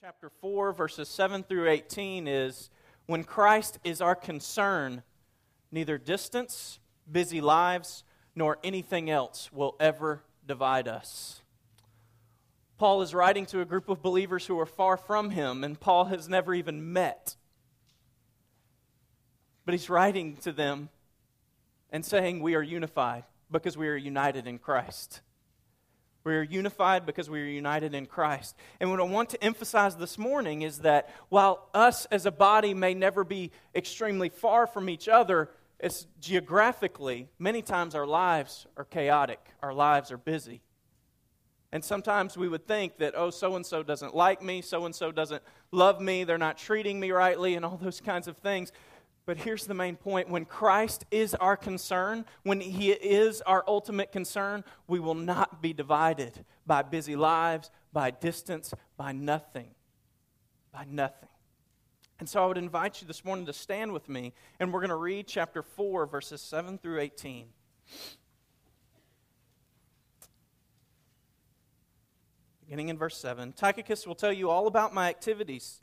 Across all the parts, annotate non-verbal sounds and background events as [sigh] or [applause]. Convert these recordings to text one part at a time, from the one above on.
chapter 4, verses 7 through 18 is when Christ is our concern, neither distance, busy lives, nor anything else will ever divide us. Paul is writing to a group of believers who are far from him, and Paul has never even met. But he's writing to them and saying, We are unified because we are united in Christ. We are unified because we are united in Christ. And what I want to emphasize this morning is that while us as a body may never be extremely far from each other, it's geographically, many times our lives are chaotic, our lives are busy. And sometimes we would think that, oh, so and so doesn't like me, so and so doesn't love me, they're not treating me rightly, and all those kinds of things. But here's the main point when Christ is our concern, when He is our ultimate concern, we will not be divided by busy lives, by distance, by nothing. By nothing. And so I would invite you this morning to stand with me, and we're going to read chapter 4, verses 7 through 18. Beginning in verse 7 Tychicus will tell you all about my activities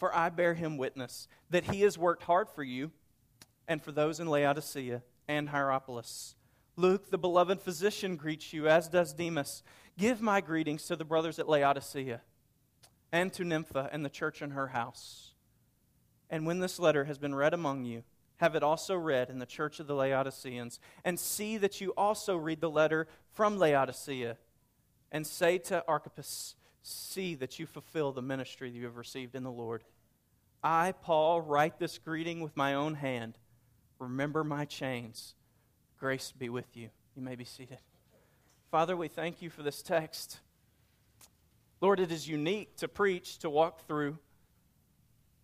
For I bear him witness that he has worked hard for you and for those in Laodicea and Hierapolis. Luke, the beloved physician, greets you, as does Demas. Give my greetings to the brothers at Laodicea and to Nympha and the church in her house. And when this letter has been read among you, have it also read in the church of the Laodiceans, and see that you also read the letter from Laodicea, and say to Archippus, see that you fulfill the ministry that you have received in the Lord. I, Paul, write this greeting with my own hand. Remember my chains. Grace be with you. You may be seated. Father, we thank you for this text. Lord, it is unique to preach, to walk through.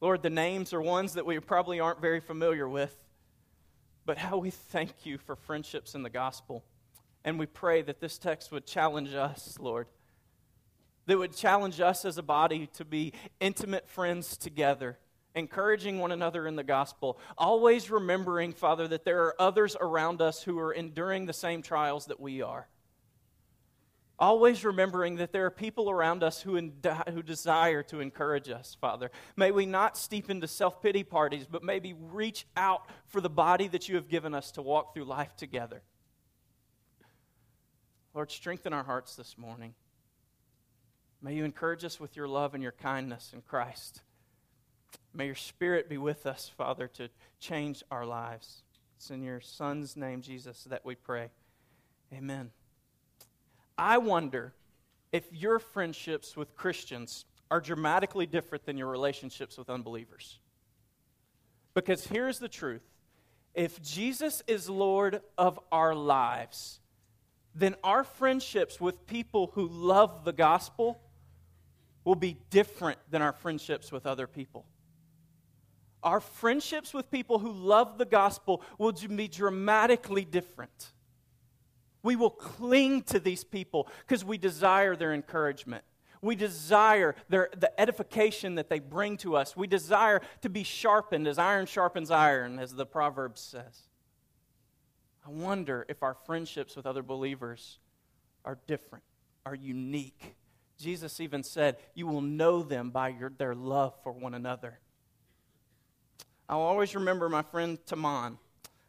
Lord, the names are ones that we probably aren't very familiar with. But how we thank you for friendships in the gospel. And we pray that this text would challenge us, Lord, that would challenge us as a body to be intimate friends together, encouraging one another in the gospel, always remembering, Father, that there are others around us who are enduring the same trials that we are. Always remembering that there are people around us who, who desire to encourage us, Father. May we not steep into self pity parties, but maybe reach out for the body that you have given us to walk through life together. Lord, strengthen our hearts this morning. May you encourage us with your love and your kindness in Christ. May your spirit be with us, Father, to change our lives. It's in your Son's name, Jesus, that we pray. Amen. I wonder if your friendships with Christians are dramatically different than your relationships with unbelievers. Because here's the truth if Jesus is Lord of our lives, then our friendships with people who love the gospel will be different than our friendships with other people. Our friendships with people who love the gospel will be dramatically different. We will cling to these people because we desire their encouragement. We desire their, the edification that they bring to us. We desire to be sharpened as iron sharpens iron, as the proverb says. I wonder if our friendships with other believers are different, are unique, Jesus even said, You will know them by your, their love for one another. I'll always remember my friend Taman.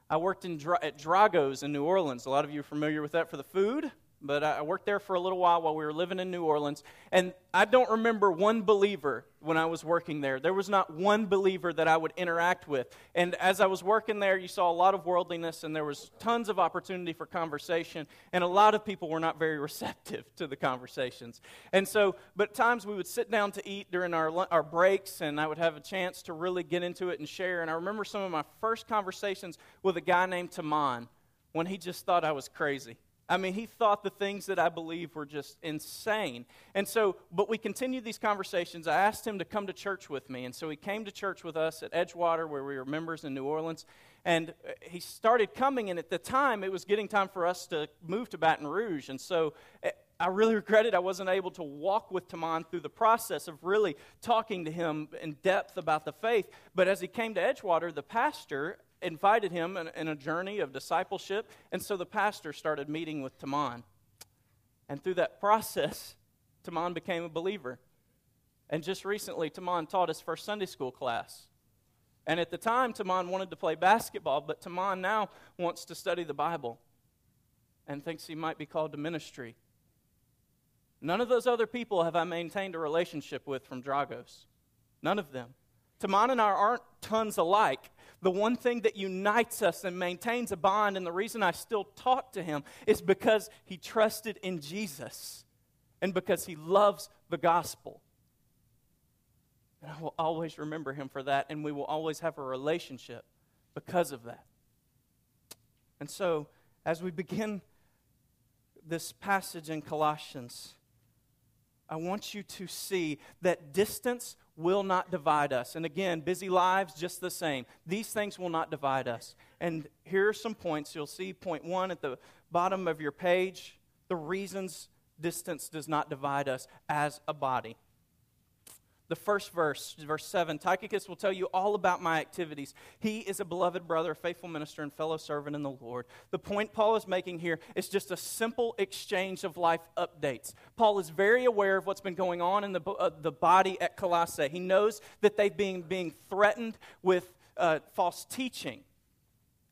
I worked in, at Drago's in New Orleans. A lot of you are familiar with that for the food. But I worked there for a little while while we were living in New Orleans. And I don't remember one believer when I was working there. There was not one believer that I would interact with. And as I was working there, you saw a lot of worldliness, and there was tons of opportunity for conversation. And a lot of people were not very [laughs] receptive to the conversations. And so, but times we would sit down to eat during our, our breaks, and I would have a chance to really get into it and share. And I remember some of my first conversations with a guy named Taman when he just thought I was crazy. I mean, he thought the things that I believe were just insane. And so, but we continued these conversations. I asked him to come to church with me. And so he came to church with us at Edgewater, where we were members in New Orleans. And uh, he started coming, and at the time, it was getting time for us to move to Baton Rouge. And so uh, I really [laughs] regretted I wasn't able to walk with Taman through the process of really talking to him in depth about the faith. But as he came to Edgewater, the pastor invited him in, a journey of discipleship, and so the pastor started meeting with Taman. And through that process, [laughs] Taman became a believer. And just recently, Taman taught his first Sunday school class. And at the time, Taman wanted to play basketball, but Taman now wants to study the Bible and thinks he might be called to ministry. None of those other people have I maintained a relationship with from Dragos. None of them. Taman and I aren't tons alike, the one thing that unites us and maintains a bond, and the reason I still talk to him is because he trusted in Jesus and because he loves the gospel. And I will always remember him for that, and we will always have a relationship because of that. And so, as we begin this passage in Colossians, I want you to see that distance will not divide us. And again, busy lives, just the same. These things will not divide us. And here are some points. You'll see point one at the bottom of your page the reasons distance does not divide us as a body the first verse, verse 7, Tychicus will tell you all about my activities. He is a beloved brother, a faithful minister, and fellow servant in the Lord. The point Paul is making here is just a simple exchange of life updates. Paul is very aware of what's been going on in the, uh, the body at Colossae. He knows that they've been being threatened with uh, false teaching.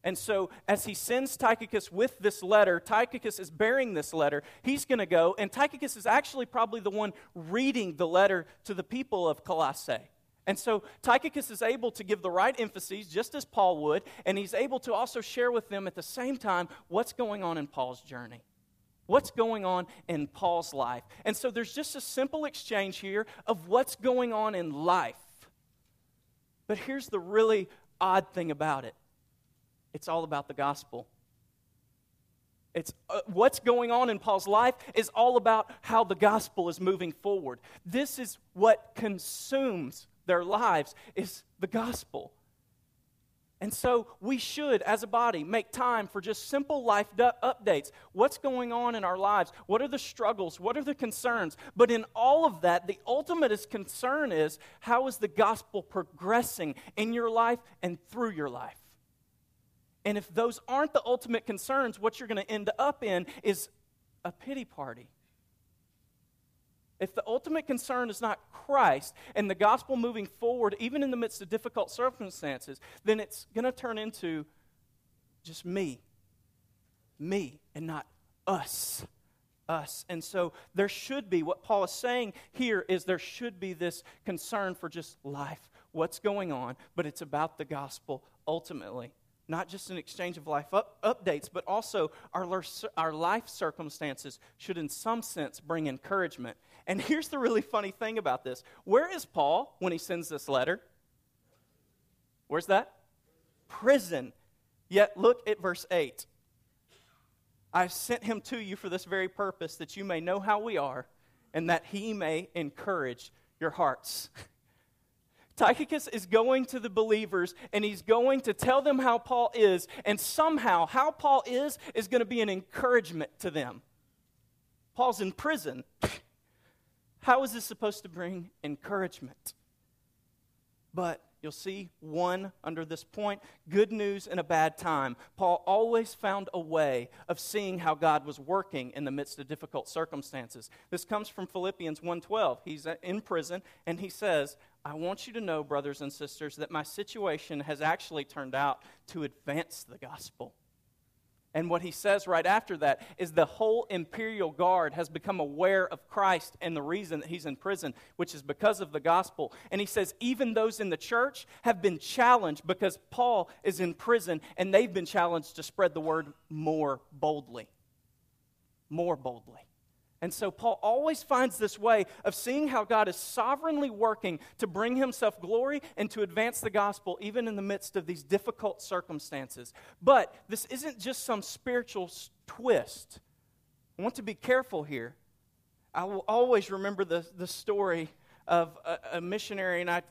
And so, as he sends Tychicus with this letter, Tychicus is bearing this letter. He's going to go, and Tychicus is actually probably the one reading the letter to the people of Colossae. And so, Tychicus is able to give the right emphases, just as Paul would, and he's able to also share with them at the same time what's going on in Paul's journey. What's going on in Paul's life? And so, there's just a simple exchange here of what's going on in life. But here's the really odd thing about it it's all about the gospel. It's uh, what's going on in Paul's life is all about how the gospel is moving forward. This is what consumes their lives is the gospel. And so we should, as a body, make time for just simple life updates. What's going on in our lives? What are the struggles? What are the concerns? But in all of that, the ultimate concern is how is the gospel progressing in your life and through your life? And if those aren't the ultimate concerns, what you're going to end up in is a pity party. If the ultimate concern is not Christ and the gospel moving forward, even in the midst of difficult circumstances, then it's going to turn into just me. Me and not us. Us. And so there should be, what Paul is saying here is there should be this concern for just life, what's going on, but it's about the gospel ultimately not just an exchange of life up, updates, but also our, our life circumstances should, in some sense, bring encouragement. And here's the really funny thing about this where is Paul when he sends this letter? Where's that? Prison. Yet look at verse 8. I sent him to you for this very purpose, that you may know how we are, and that he may encourage your hearts. [laughs] Tychicus is going to the believers and he's going to tell them how Paul is, and somehow how Paul is is going to be an encouragement to them. Paul's in prison. [laughs] How is this supposed to bring encouragement? But you'll see one under this point good news in a bad time. Paul always found a way of seeing how God was working in the midst of difficult circumstances. This comes from Philippians 1:12. He's in prison and he says, I want you to know, brothers and sisters, that my situation has actually turned out to advance the gospel. And what he says right after that is the whole imperial guard has become aware of Christ and the reason that he's in prison, which is because of the gospel. And he says, even those in the church have been challenged because Paul is in prison and they've been challenged to spread the word more boldly. More boldly. And so Paul always finds this way of seeing how God is sovereignly working to bring himself glory and to advance the gospel, even in the midst of these difficult circumstances. But this isn't just some spiritual twist. I want to be careful here. I will always remember the, the story of a, a missionary, and I,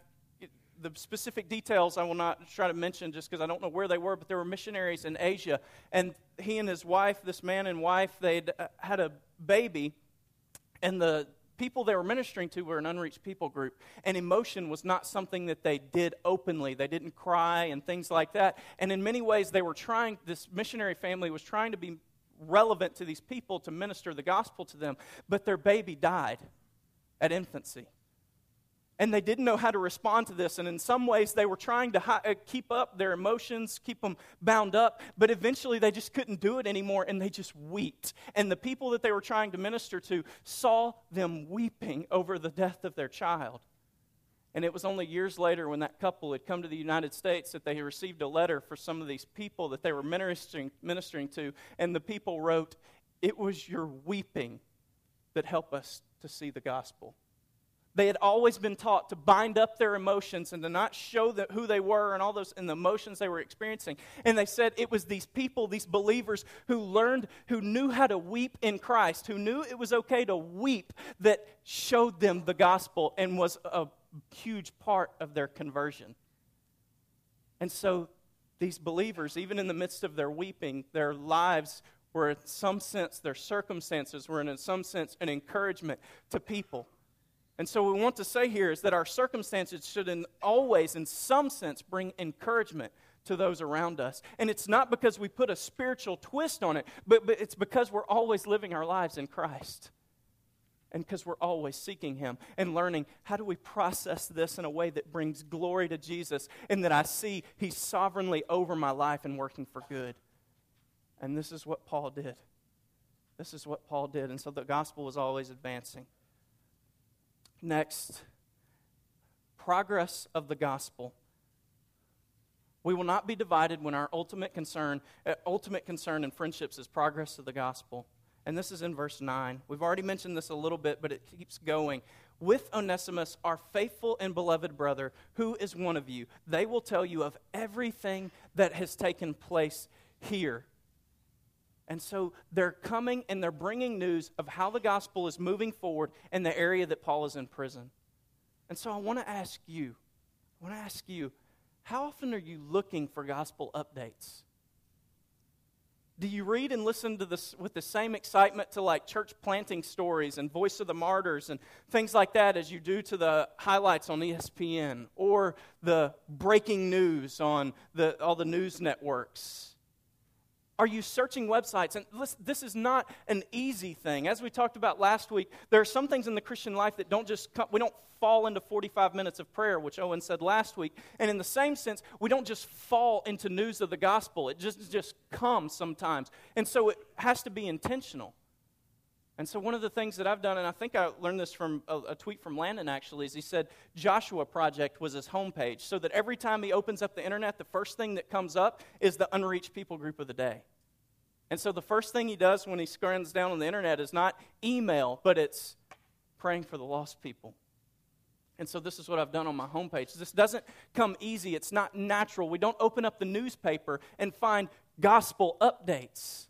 the specific details I will not try to mention just because I don't know where they were, but there were missionaries in Asia. And he and his wife, this man and wife, they'd uh, had a baby and the people they were ministering to were an unreached people group. And emotion was not something that they did openly. They didn't cry and things like that. And in many ways, they were trying, this missionary family was trying to be relevant to these people to minister the gospel to them. But their baby died at infancy and they didn't know how to respond to this. And in some ways, they were trying to hi- uh, keep up their emotions, keep them bound up, but eventually they just couldn't do it anymore and they just wept. And the people that they were trying to minister to saw them weeping over the death of their child. And it was only years later when that couple had come to the United States that they received a letter for some of these people that they were ministering, ministering to. And the people wrote, It was your weeping that helped us to see the gospel. They had always been taught to bind up their emotions and to not show who they were and all those and the emotions they were experiencing. And they said it was these people, these believers who learned, who knew how to weep in Christ, who knew it was okay to weep, that showed them the gospel and was a huge part of their conversion. And so these believers, even in the midst of their weeping, their lives were in some sense, their circumstances were in some sense an encouragement to people. And so, what we want to say here is that our circumstances should in, always, in some sense, bring encouragement to those around us. And it's not because we put a spiritual twist on it, but, but it's because we're always living our lives in Christ. And because we're always seeking Him and learning how do we process this in a way that brings glory to Jesus and that I see He's sovereignly over my life and working for good. And this is what Paul did. This is what Paul did. And so the gospel was always advancing. Next, progress of the gospel. We will not be divided when our ultimate concern, uh, ultimate concern in friendships is progress of the gospel. And this is in verse 9. We've already mentioned this a little bit, but it keeps going. With Onesimus, our faithful and beloved brother, who is one of you, they will tell you of everything that has taken place here and so they're coming and they're bringing news of how the gospel is moving forward in the area that Paul is in prison. And so I want to ask you, I want to ask you, how often are you looking for gospel updates? Do you read and listen to this with the same excitement to like church planting stories and Voice of the Martyrs and things like that as you do to the highlights on ESPN or the breaking news on the, all the news networks? Are you searching websites? And listen, this is not an easy thing. As we talked about last week, there are some things in the Christian life that don't just come, we don't fall into 45 minutes of prayer, which Owen said last week. And in the same sense, we don't just fall into news of the gospel. It just, just comes sometimes. And so it has to be intentional. And so, one of the things that I've done, and I think I learned this from a, a, tweet from Landon actually, is he said Joshua Project was his homepage, so that every time he opens up the internet, the first thing that comes up is the unreached people group of the day. And so, the first thing he does when he scans down on the internet is not email, but it's praying for the lost people. And so, this is what I've done on my homepage. This doesn't come easy, it's not natural. We don't open up the newspaper and find gospel updates.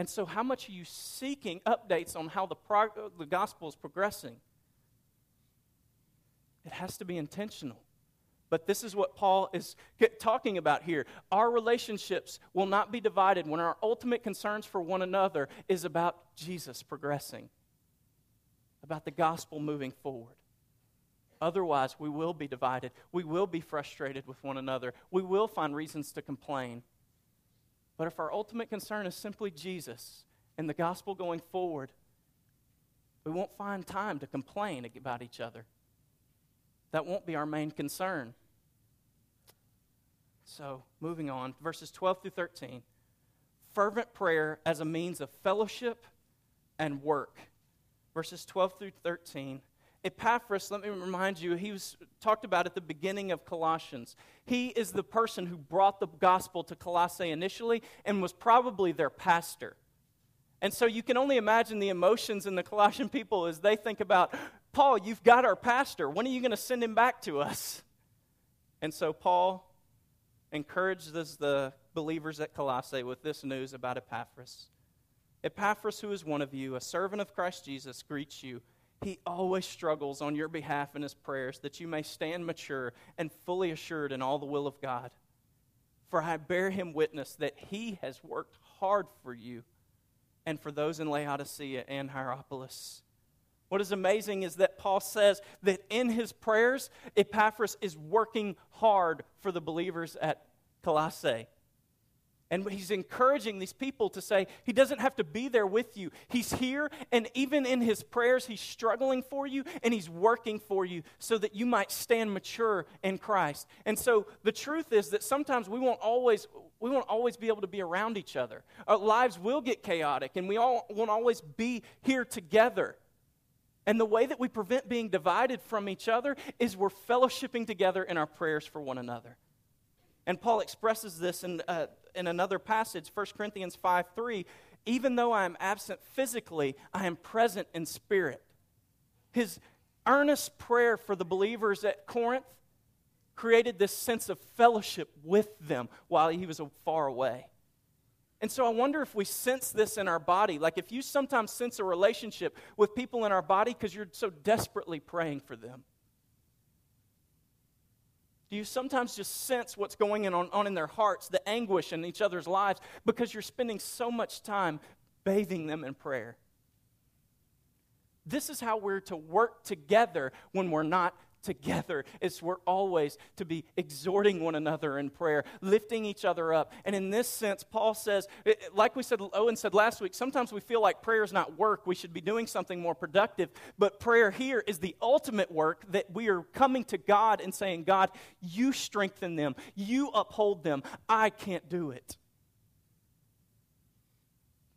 And so, how much are you seeking updates on how the, prog- uh, the gospel is progressing? It has to be intentional. But this is what Paul is talking about here. Our relationships will not be divided when our ultimate concerns for one another is about Jesus progressing, about the gospel moving forward. Otherwise, we will be divided. We will be frustrated with one another. We will find reasons to complain. But if our ultimate concern is simply Jesus and the gospel going forward, we won't find time to complain about each other. That won't be our main concern. So, moving on, verses 12 through 13. fervent prayer as a means of fellowship and work. Verses 12 through 13. Epaphras, let me remind you, he was talked about at the beginning of Colossians. He is the person who brought the gospel to Colossae initially and was probably their pastor. And so you can only imagine the emotions in the Colossian people as they think about, Paul, you've got our pastor. When are you going to send him back to us? And so Paul encourages the believers at Colossae with this news about Epaphras. Epaphras, who is one of you, a servant of Christ Jesus, greets you. He always struggles on your behalf in his prayers that you may stand mature and fully assured in all the will of God. For I bear him witness that he has worked hard for you and for those in Laodicea and Hierapolis. What is amazing is that Paul says that in his prayers, Epaphras is working hard for the believers at Colossae. And he's encouraging these people to say, He doesn't have to be there with you. He's here, and even in his prayers, he's struggling for you and he's working for you so that you might stand mature in Christ. And so the truth is that sometimes we won't always. We won't always be able to be around each other. Our lives will get chaotic, and we all won't always be here together. And the way that we prevent being divided from each other is we're fellowshipping together in our prayers for one another. And Paul expresses this in, uh, in another passage, 1 Corinthians 5 3. Even though I am absent physically, I am present in spirit. His earnest prayer for the believers at Corinth created this sense of fellowship with them while he was far away. And so I wonder if we sense this in our body. Like if you sometimes sense a relationship with people in our body because you're so desperately praying for them. Do you sometimes just sense what's going on, on in their hearts, the anguish in each other's lives, because you're spending so much time bathing them in prayer? This is how we're to work together when we're not together is we're always to be exhorting one another in prayer, lifting each other up. And in this sense, Paul says, eh, eh, like we said, Owen said last week, sometimes we feel like prayer is not work. We should be doing something more productive. But prayer here is the ultimate work that we are coming to God and saying, God, you strengthen them, you uphold them. I can't do it.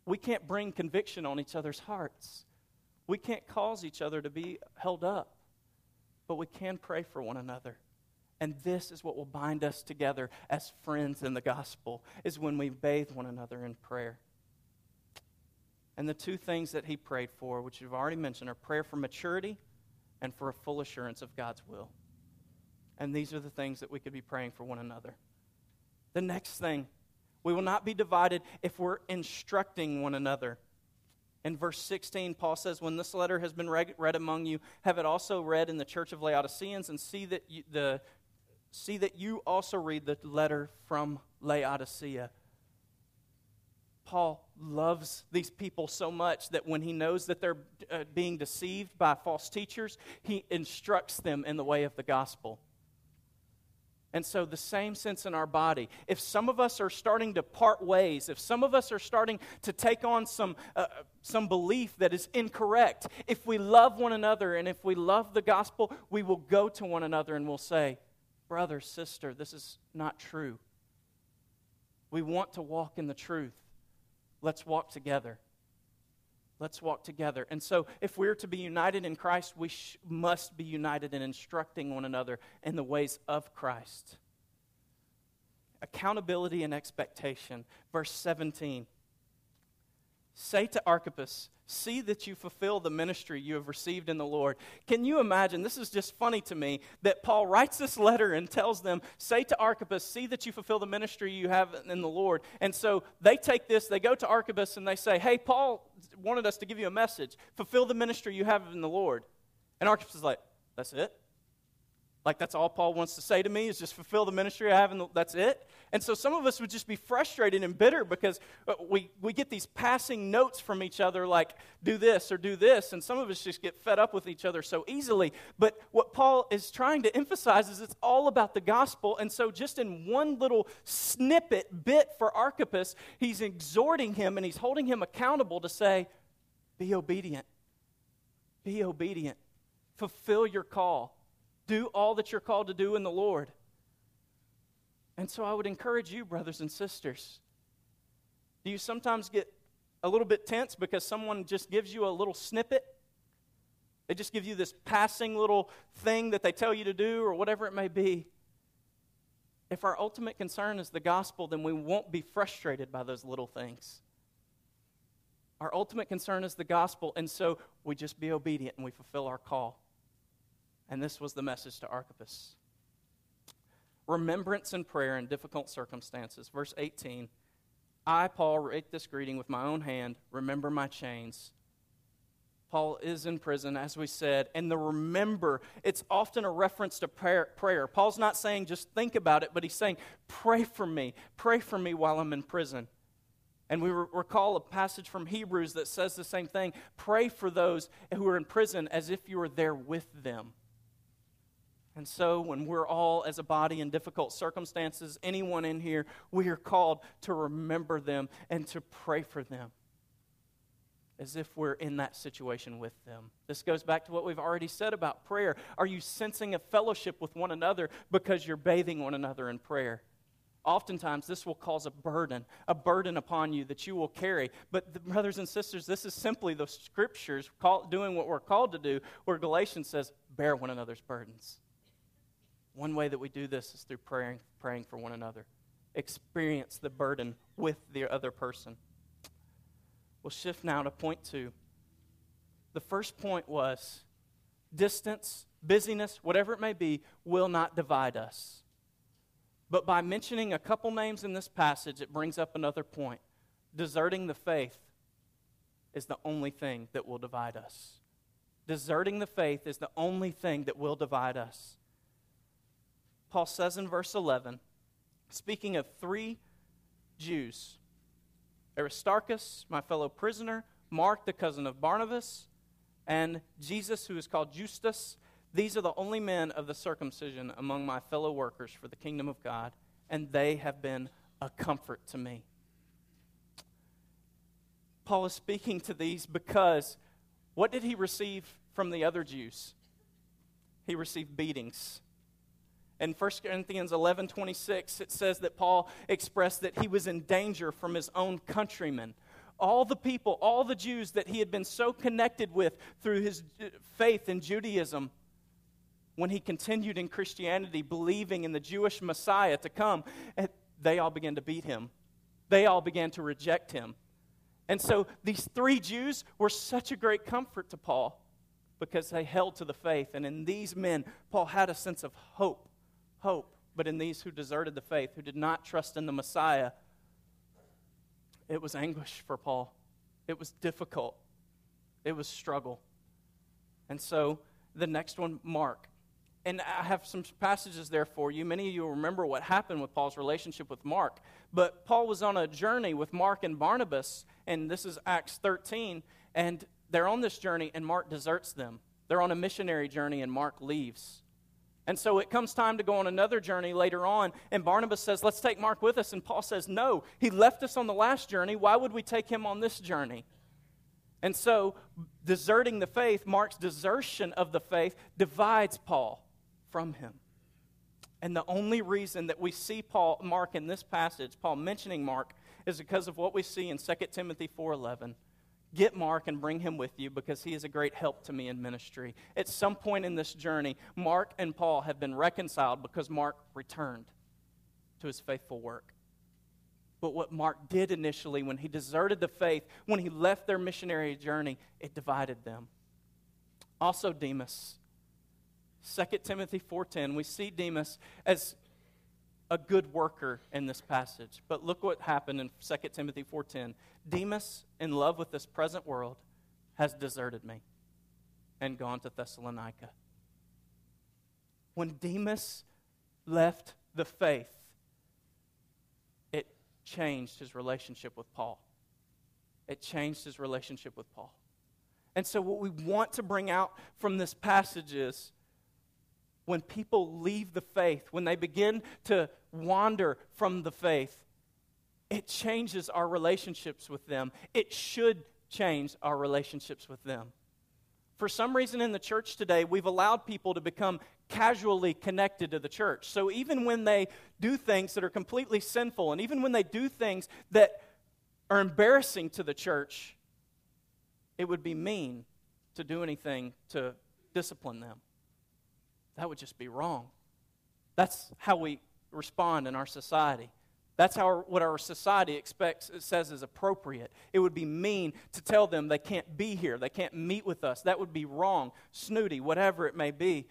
We can't bring conviction on each other's hearts. We can't cause each other to be held up but we can pray for one another. And this is what will bind us together as friends in the gospel, is when we bathe one another in prayer. And the two things that he prayed for, which you've already mentioned, are prayer for maturity and for a full assurance of God's will. And these are the things that we could be praying for one another. The next thing, we will not be divided if we're instructing one another. In verse 16, Paul says, When this letter has been read, among you, have it also read in the church of Laodiceans, and see that, you, the, see that you also read the letter from Laodicea. Paul loves these people so much that when he knows that they're uh, being deceived by false teachers, he instructs them in the way of the gospel. And so, the same sense in our body. If some of us are starting to part ways, if some of us are starting to take on some, uh, some belief that is incorrect, if we love one another and if we love the gospel, we will go to one another and we'll say, Brother, sister, this is not true. We want to walk in the truth. Let's walk together. Let's walk together. And so, if we're to be united in Christ, we sh- must be united in instructing one another in the ways of Christ. Accountability and expectation. Verse 17. Say to Archippus, See that you fulfill the ministry you have received in the Lord. Can you imagine? This is just funny to me that Paul writes this letter and tells them, Say to Archippus, see that you fulfill the ministry you have in the Lord. And so they take this, they go to Archippus and they say, Hey, Paul wanted us to give you a message. Fulfill the ministry you have in the Lord. And Archippus is like, That's it? Like that's all Paul wants to say to me is just fulfill the ministry I have, and that's it. And so some of us would just be frustrated and bitter because uh, we, we get these passing notes from each other, like do this or do this, and some of us just get fed up with each other so easily. But what Paul is trying to emphasize is it's all about the gospel. And so just in one little snippet bit for Archippus, he's exhorting him and he's holding him accountable to say, be obedient. Be obedient. Fulfill your call do all that you're called to do in the Lord. And so I would encourage you, brothers and sisters, Do you sometimes get a little bit tense because someone just gives you a little snippet? They just give you this passing little thing that they tell you to do or whatever it may be. If our ultimate concern is the gospel, then we won't be frustrated by those little things. Our ultimate concern is the gospel, and so we just be obedient and we fulfill our call. And this was the message to Archippus remembrance and prayer in difficult circumstances. Verse 18 I, Paul, write this greeting with my own hand. Remember my chains. Paul is in prison, as we said, and the remember, it's often a reference to prayer, prayer. Paul's not saying just think about it, but he's saying, pray for me. Pray for me while I'm in prison. And we recall a passage from Hebrews that says the same thing pray for those who are in prison as if you were there with them. And so, when we're all as a body in difficult circumstances, anyone in here, we are called to remember them and to pray for them as if we're in that situation with them. This goes back to what we've already said about prayer. Are you sensing a fellowship with one another because you're bathing one another in prayer? Oftentimes, this will cause a burden, a burden upon you that you will carry. But, the, brothers and sisters, this is simply the scriptures call, doing what we're called to do, where Galatians says, bear one another's burdens. One way that we do this is through praying, praying for one another. Experience the burden with the other person. We'll shift now to point two. The first point was distance, busyness, whatever it may be, will not divide us. But by mentioning a couple names in this passage, it brings up another point. Deserting the faith is the only thing that will divide us. Deserting the faith is the only thing that will divide us. Paul says in verse 11, speaking of three Jews Aristarchus, my fellow prisoner, Mark, the cousin of Barnabas, and Jesus, who is called Justus. These are the only men of the circumcision among my fellow workers for the kingdom of God, and they have been a comfort to me. Paul is speaking to these because what did he receive from the other Jews? He received beatings. In 1 Corinthians 11 26, it says that Paul expressed that he was in danger from his own countrymen. All the people, all the Jews that he had been so connected with through his faith in Judaism, when he continued in Christianity, believing in the Jewish Messiah to come, eh, they all began to beat him. They all began to reject him. And so these three Jews were such a great comfort to Paul because they held to the faith. And in these men, Paul had a sense of hope hope, but in these who deserted the faith, who did not trust in the Messiah, it was anguish for Paul. It was difficult. It was struggle. And so the next one, Mark. And I have some passages there for you. Many of you remember what happened with Paul's relationship with Mark. But Paul was on a journey with Mark and Barnabas, and this is Acts 13. And they're on this journey, and Mark deserts them. They're on a missionary journey, and Mark leaves. And so it comes time to go on another journey later on, and Barnabas says, Let's take Mark with us. And Paul says, No, he left us on the last journey. Why would we take him on this journey? And so, deserting the faith, Mark's desertion of the faith, divides Paul from him. And the only reason that we see Paul, Mark in this passage, Paul mentioning Mark, is because of what we see in 2 Timothy 4:11 Get Mark and bring him with you because he is a great help to me in ministry. At some point in this journey, Mark and Paul have been reconciled because Mark returned to his faithful work. But what Mark did initially when he deserted the faith, when he left their missionary journey, it divided them. Also Demas. 2 Timothy 4:10, we see Demas as a good worker in this passage. But look what happened in 2 Timothy 4:10. Demas, in love with this present world, has deserted me and gone to Thessalonica. When Demas left the faith, it changed his relationship with Paul. It changed his relationship with Paul. And so, what we want to bring out from this passage is when people leave the faith, when they begin to wander from the faith, it changes our relationships with them. It should change our relationships with them. For some reason in the church today, we've allowed people to become casually connected to the church. So even when they do things that are completely sinful, and even when they do things that are embarrassing to the church, it would be mean to do anything to discipline them. That would just be wrong. That's how we respond in our society. That's how what our society expects says is appropriate. It would be mean to tell them they can't be here, they can't meet with us. That would be wrong, snooty, whatever it may be.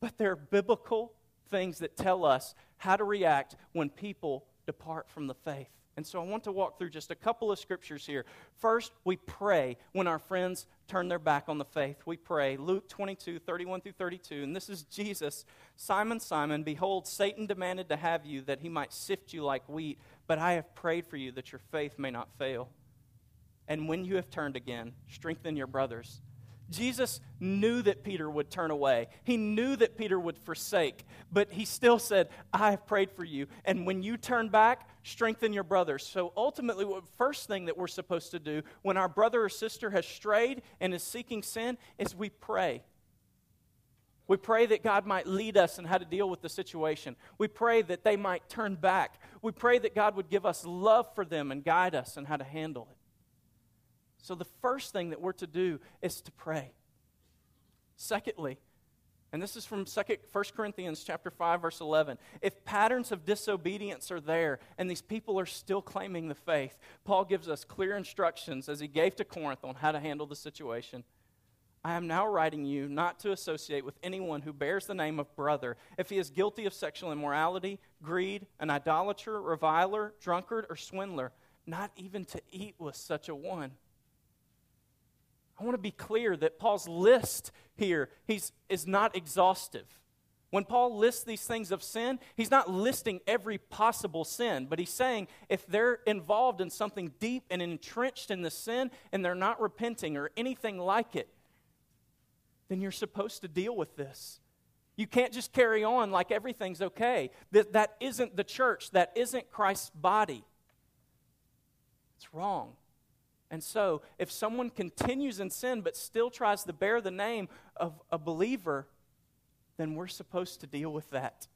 But there are biblical things that tell us how to react when people depart from the faith. And so I want to walk through just a couple of scriptures here. First, we pray when our friends turn their back on the faith. We pray. Luke 22, 31 through 32. And this is Jesus Simon, Simon, behold, Satan demanded to have you that he might sift you like wheat, but I have prayed for you that your faith may not fail. And when you have turned again, strengthen your brothers. Jesus knew that Peter would turn away. He knew that Peter would forsake, but he still said, I have prayed for you. And when you turn back, strengthen your brothers. So ultimately, the first thing that we're supposed to do when our brother or sister has strayed and is seeking sin is we pray. We pray that God might lead us in how to deal with the situation. We pray that they might turn back. We pray that God would give us love for them and guide us in how to handle it. So the first thing that we're to do is to pray. Secondly, and this is from 2, 1 Corinthians chapter 5 verse 11. If patterns of disobedience are there and these people are still claiming the faith, Paul gives us clear instructions as he gave to Corinth on how to handle the situation. I am now writing you not to associate with anyone who bears the name of brother if he is guilty of sexual immorality, greed, an idolater, reviler, drunkard, or swindler, not even to eat with such a one. I want to be clear that Paul's list here he's, is not exhaustive. When Paul lists these things of sin, he's not listing every possible sin, but he's saying if they're involved in something deep and entrenched in the sin and they're not repenting or anything like it, then you're supposed to deal with this. You can't just carry on like everything's okay. That, that isn't the church, that isn't Christ's body. It's wrong. And so, if someone continues in sin but still tries to bear the name of a believer, then we're supposed to deal with that.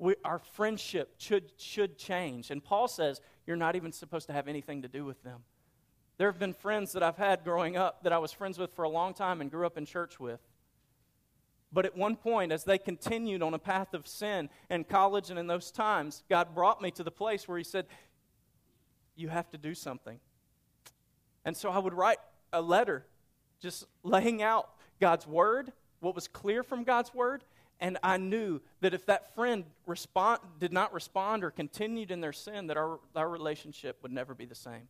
We, our friendship should, should change. And Paul says you're not even supposed to have anything to do with them. There have been friends that I've had growing up that I was friends with for a long time and grew up in church with. But at one point, as they continued on a path of sin in college and in those times, God brought me to the place where He said, You have to do something. And so I would write a letter just laying out God's word, what was clear from God's word, and I knew that if that friend respond, did not respond or continued in their sin, that our, our relationship would never be the same.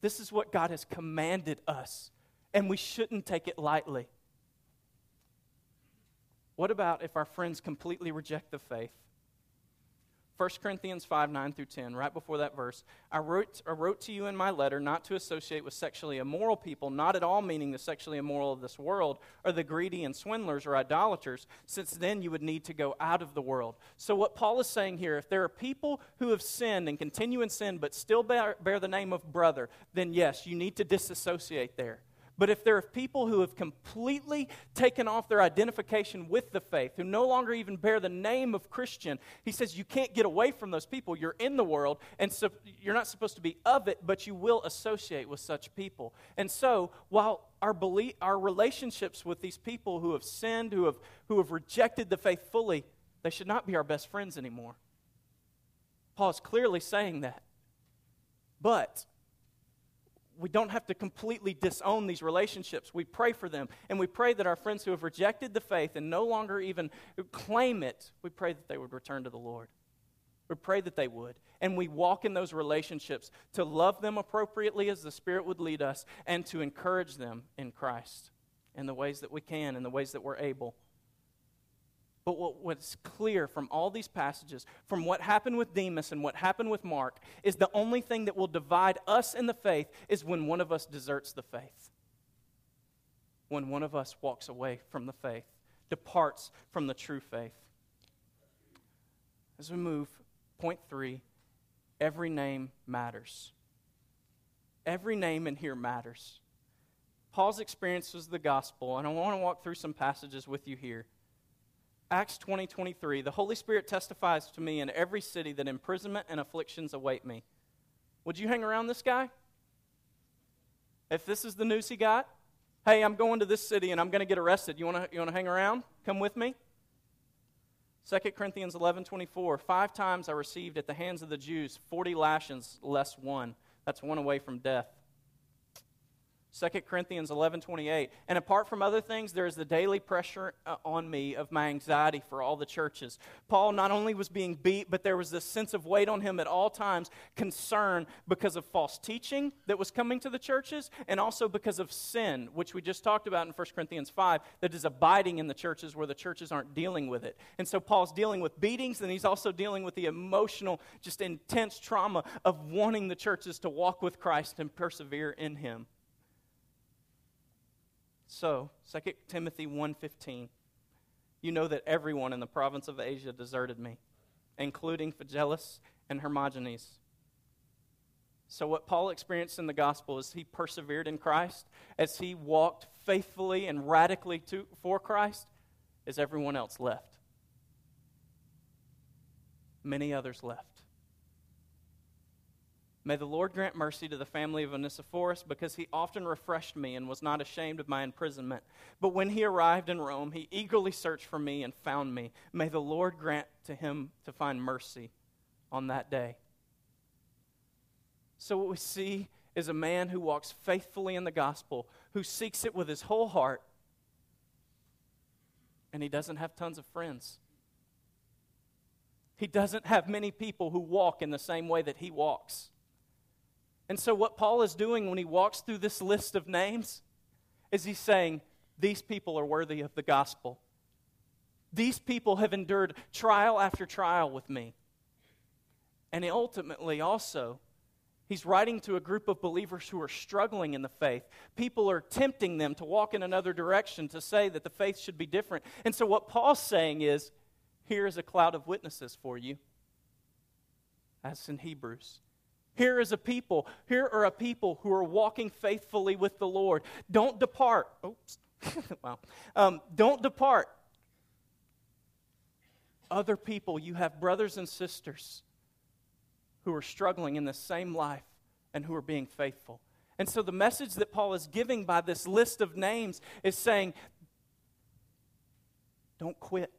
This is what God has commanded us, and we shouldn't take it lightly. What about if our friends completely reject the faith? 1 Corinthians 5 9 through 10, right before that verse, I wrote, I wrote to you in my letter not to associate with sexually immoral people, not at all meaning the sexually immoral of this world, or the greedy and swindlers or idolaters, since then you would need to go out of the world. So, what Paul is saying here, if there are people who have sinned and continue in sin but still bear, bear the name of brother, then yes, you need to disassociate there. But if there are people who have completely taken off their identification with the faith, who no longer even bear the name of Christian, he says you can't get away from those people. You're in the world, and so you're not supposed to be of it, but you will associate with such people. And so, while our belief, our relationships with these people who have sinned, who have, who have rejected the faith fully, they should not be our best friends anymore. Paul is clearly saying that. But we don't have to completely disown these relationships. We pray for them. And we pray that our friends who have rejected the faith and no longer even claim it, we pray that they would return to the Lord. We pray that they would. And we walk in those relationships to love them appropriately as the Spirit would lead us and to encourage them in Christ in the ways that we can, in the ways that we're able. But what, what's clear from all these passages, from what happened with Demas and what happened with Mark, is the only thing that will divide us in the faith is when one of us deserts the faith. When one of us walks away from the faith, departs from the true faith. As we move, point three every name matters. Every name in here matters. Paul's experience was the gospel, and I want to walk through some passages with you here. Acts 20 23, the Holy Spirit testifies to me in every city that imprisonment and afflictions await me. Would you hang around this guy? If this is the news he got, hey, I'm going to this city and I'm going to get arrested. You want to you want to hang around? Come with me? 2 Corinthians 11 24. Five times I received at the hands of the Jews 40 lashings less one. That's one away from death. 2 Corinthians 11:28. And apart from other things, there is the daily pressure uh, on me of my anxiety for all the churches. Paul not only was being beat, but there was this sense of weight on him at all times, concern because of false teaching that was coming to the churches, and also because of sin, which we just talked about in 1 Corinthians 5, that is abiding in the churches where the churches aren't dealing with it. And so Paul's dealing with beatings, and he's also dealing with the emotional, just intense trauma of wanting the churches to walk with Christ and persevere in him. So, 2 Timothy 1:15. You know that everyone in the province of Asia deserted me, including Phygelus and Hermogenes. So, what Paul experienced in the gospel is he persevered in Christ, as he walked faithfully and radically to, for Christ, as everyone else left. Many others left. May the Lord grant mercy to the family of Onesiphorus, because he often refreshed me and was not ashamed of my imprisonment. But when he arrived in Rome, he eagerly searched for me and found me. May the Lord grant to him to find mercy on that day. So, what we see is a man who walks faithfully in the gospel, who seeks it with his whole heart, and he doesn't have tons of friends. He doesn't have many people who walk in the same way that he walks. And so, what Paul is doing when he walks through this list of names is he's saying, These people are worthy of the gospel. These people have endured trial after trial with me. And ultimately, also, he's writing to a group of believers who are struggling in the faith. People are tempting them to walk in another direction, to say that the faith should be different. And so, what Paul's saying is, Here is a cloud of witnesses for you, as in Hebrews. Here is a people. Here are a people who are walking faithfully with the Lord. Don't depart. Oops. [laughs] wow. Um, don't depart. Other people, you have brothers and sisters who are struggling in the same life and who are being faithful. And so the message that Paul is giving by this list of names is saying, don't quit.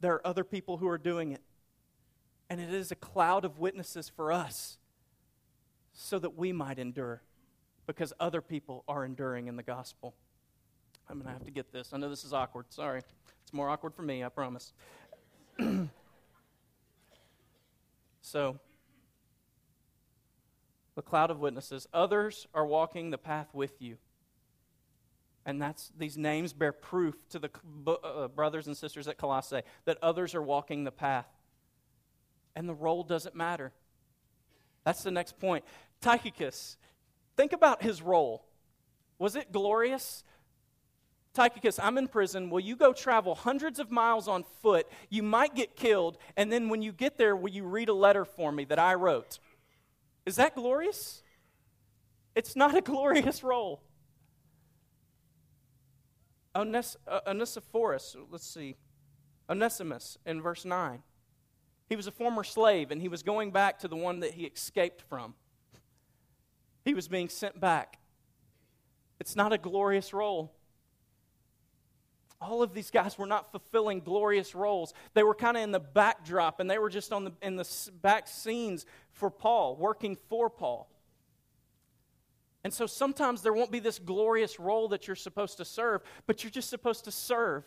There are other people who are doing it. And it is a cloud of witnesses for us so that we might endure because other people are enduring in the gospel. I'm going to have to get this. I know this is awkward. Sorry. It's more awkward for me, I promise. [clears throat] so, the cloud of witnesses. Others are walking the path with you. And that's these names bear proof to the uh, brothers and sisters at Colossae that others are walking the path. And the role doesn't matter. That's the next point. Tychicus, think about his role. Was it glorious? Tychicus, I'm in prison. Will you go travel hundreds of miles on foot? You might get killed. And then when you get there, will you read a letter for me that I wrote? Is that glorious? It's not a [laughs] glorious role. Ones- uh, Onesiphorus, let's see. Onesimus in verse 9. He was a former slave and he was going back to the one that he escaped from. He was being sent back. It's not a glorious role. All of these guys were not fulfilling glorious roles. They were kind of in the backdrop and they were just on the, in the back scenes for Paul, working for Paul. And so sometimes there won't be this glorious role that you're supposed to serve, but you're just supposed to serve.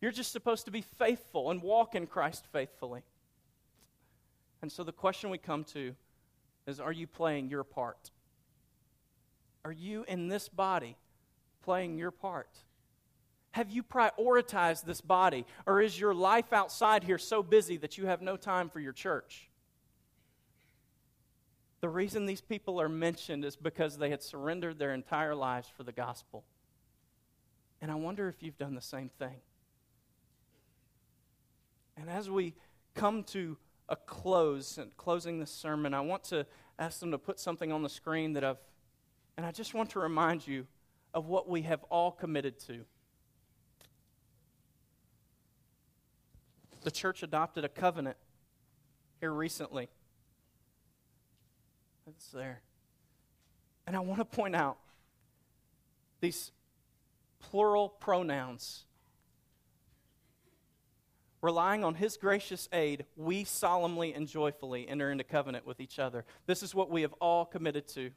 You're just supposed to be faithful and walk in Christ faithfully. And so the question we come to is are you playing your part? Are you in this body playing your part? Have you prioritized this body? Or is your life outside here so busy that you have no time for your church? The reason these people are mentioned is because they had surrendered their entire lives for the gospel. And I wonder if you've done the same thing. And as we come to a close and closing this sermon, I want to ask them to put something on the screen that I've and I just want to remind you of what we have all committed to. The church adopted a covenant here recently. It's there. And I want to point out these plural pronouns. Relying on His gracious aid, we solemnly and joyfully enter into covenant with each other. This is what we have all committed to.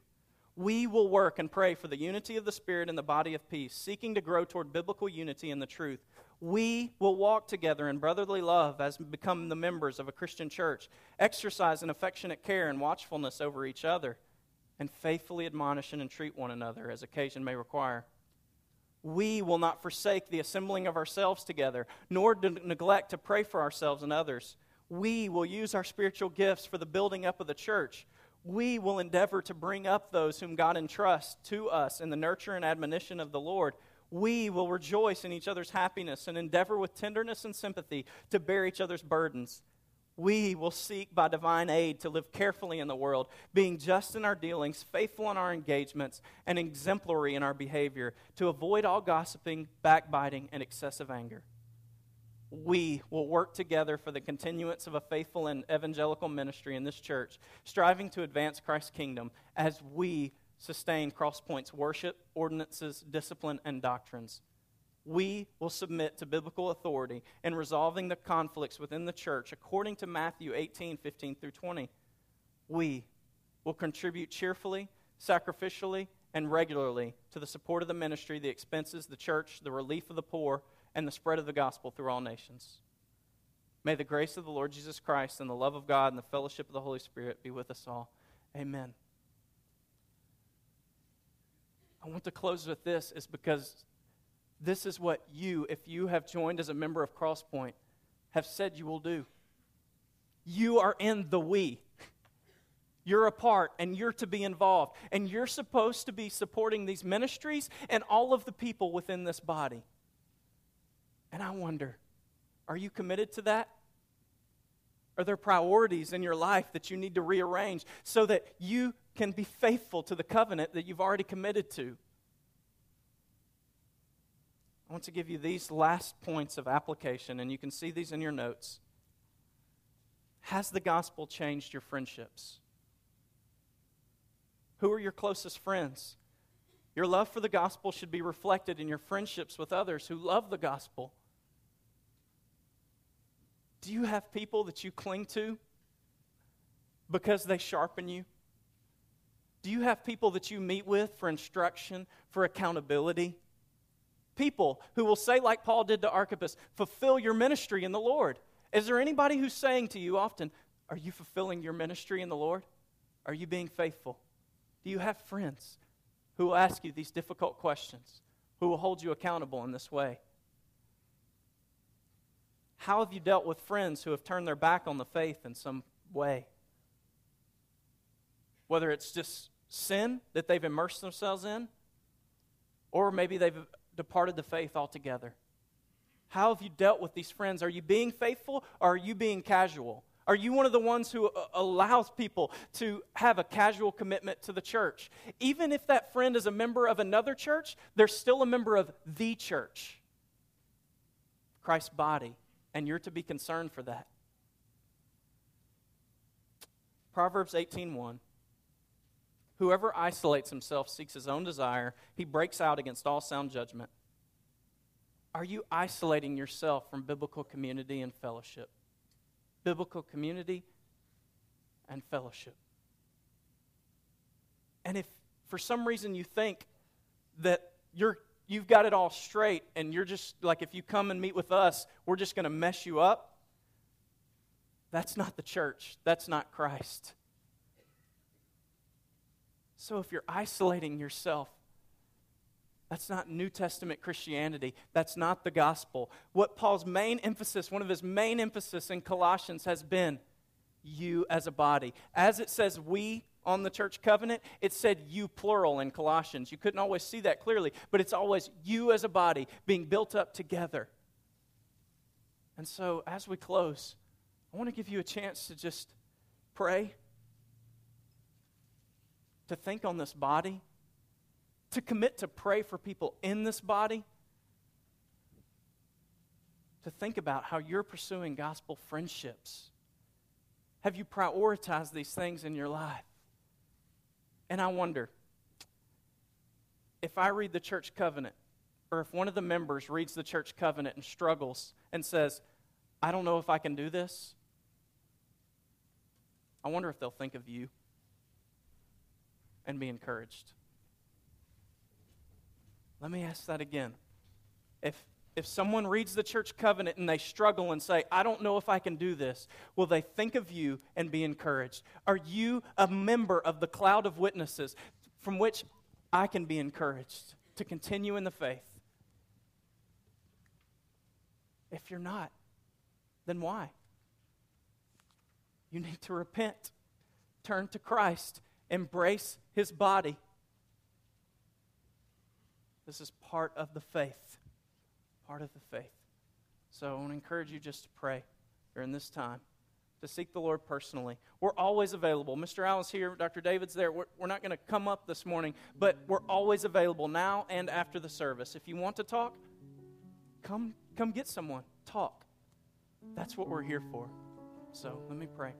We will work and pray for the unity of the Spirit and the body of peace, seeking to grow toward biblical unity in the truth. We will walk together in brotherly love as become the members of a Christian church, exercise an affectionate care and watchfulness over each other, and faithfully admonish and entreat one another as occasion may require we will not forsake the assembling of ourselves together, nor neglect to pray for ourselves and others. We will use our spiritual gifts for the building up of the church. We will endeavor to bring up those whom God entrusts to us in the nurture and admonition of the Lord. We will rejoice in each other's happiness and endeavor with tenderness and sympathy to bear each other's burdens we will seek by divine aid to live carefully in the world, being just in our dealings, faithful in our engagements, and exemplary in our behavior, to avoid all gossiping, backbiting, and excessive anger. We will work together for the continuance of a faithful and evangelical ministry in this church, striving to advance Christ's kingdom as we sustain Crosspoint's worship, ordinances, discipline, and doctrines we will submit to biblical authority in resolving the conflicts within the church according to Matthew 18 15 through 20. We will contribute cheerfully, sacrificially, and regularly to the support of the ministry, the expenses, the church, the relief of the poor, and the spread of the gospel through all nations. May the grace of the Lord Jesus Christ and the love of God and the fellowship of the Holy Spirit be with us all. Amen. I want to close with this is because this is what you, if you have joined as a member of Crosspoint, have said you will do. You are in the we. You're a part and you're to be involved. And you're supposed to be supporting these ministries and all of the people within this body. And I wonder are you committed to that? Are there priorities in your life that you need to rearrange so that you can be faithful to the covenant that you've already committed to? I want to give you these last points of application, and you can see these in your notes. Has the gospel changed your friendships? Who are your closest friends? Your love for the gospel should be reflected in your friendships with others who love the gospel. Do you have people that you cling to because they sharpen you? Do you have people that you meet with for instruction, for accountability? people who will say, like Paul did to Archippus, fulfill your ministry in the Lord. Is there anybody who's saying to you often, Are you fulfilling your ministry in the Lord? Are you being faithful? Do you have friends who will ask you these difficult questions, who will hold you accountable in this way? How have you dealt with friends who have turned their back on the faith in some way? Whether it's just sin that they've immersed themselves in, or maybe they've departed the faith altogether? How have you dealt with these friends? Are you being faithful or are you being casual? Are you one of the ones who uh, allows people to have a casual commitment to the church? Even if that friend is a member of another church, they're still a member of the church, Christ's body, and you're to be concerned for that. Proverbs 18:1 Whoever isolates himself seeks his own desire, he breaks out against all sound judgment. Are you isolating yourself from biblical community and fellowship? Biblical community and fellowship. And if for some reason you think that you're you've got it all straight and you're just like if you come and meet with us, we're just going to mess you up, that's not the church. That's not Christ. So if you're isolating yourself, that's not New Testament Christianity. That's not the gospel. What Paul's main emphasis, one of his main emphasis in Colossians has been you as a body. As it says we on the church covenant, it said you plural in Colossians. You couldn't always see that clearly, but it's always you as a body being built up together. And so as we close, I want to give you a chance to just pray to think on this body, to commit to pray for people in this body, to think about how you're pursuing gospel friendships. Have you prioritized these things in your life? And I wonder if I read the church covenant, or if one of the members reads the church covenant and struggles and says, I don't know if I can do this, I wonder if they'll think of you and be encouraged. Let me ask that again. If, if someone reads the church covenant and they struggle and say, I don't know if I can do this, will they think of you and be encouraged? Are you a member of the cloud of witnesses from which I can be encouraged to continue in the faith? If you're not, then why? You need to repent, turn to Christ, embrace his body. This is part of the faith. Part of the faith. So I want to encourage you just to pray during this time, to seek the Lord personally. We're always available. Mr. Allen's here, Dr. David's there. We're, we're not going to come up this morning, but we're always available now and after the service. If you want to talk, come, come get someone. Talk. That's what we're here for. So let me pray.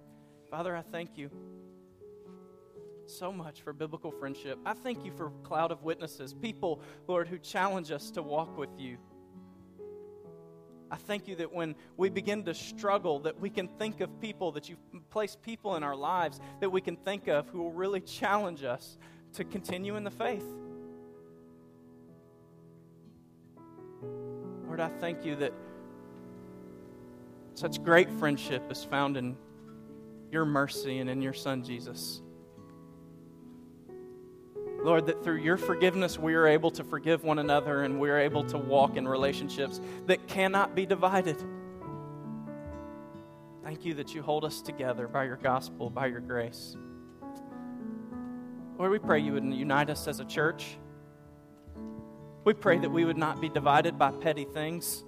Father, I thank you so much for biblical friendship. I thank you for cloud of witnesses, people, Lord, who challenge us to walk with you. I thank you that when we begin to struggle, that we can think of people, that you've placed people in our lives that we can think of who will really challenge us to continue in the faith. Lord, I thank you that such great friendship is found in your mercy and in your Son, Jesus. Lord, that through your forgiveness we are able to forgive one another and we are able to walk in relationships that cannot be divided. Thank you that you hold us together by your gospel, by your grace. Lord, we pray you would unite us as a church. We pray that we would not be divided by petty things,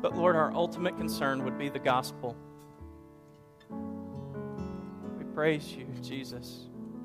but Lord, our ultimate concern would be the gospel We praise you, Jesus.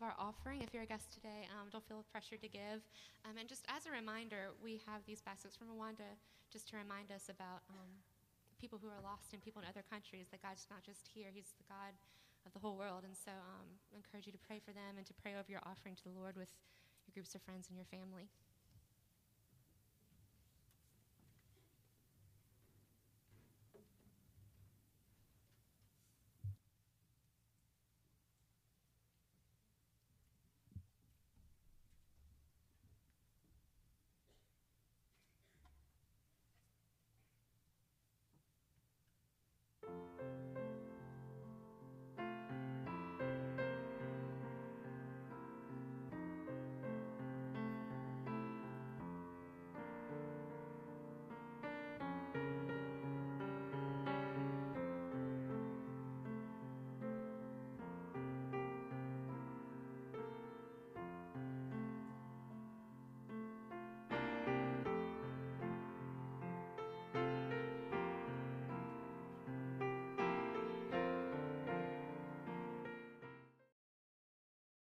Offering. If you're a guest today, um, don't feel pressured to give. Um, and just as a reminder, we have these baskets from Rwanda just to remind us about um, people who are lost and people in other countries, that God's not just here, He's the God of the whole world. And so um, I encourage you to pray for them and to pray over your offering to the Lord with your groups of friends and your family.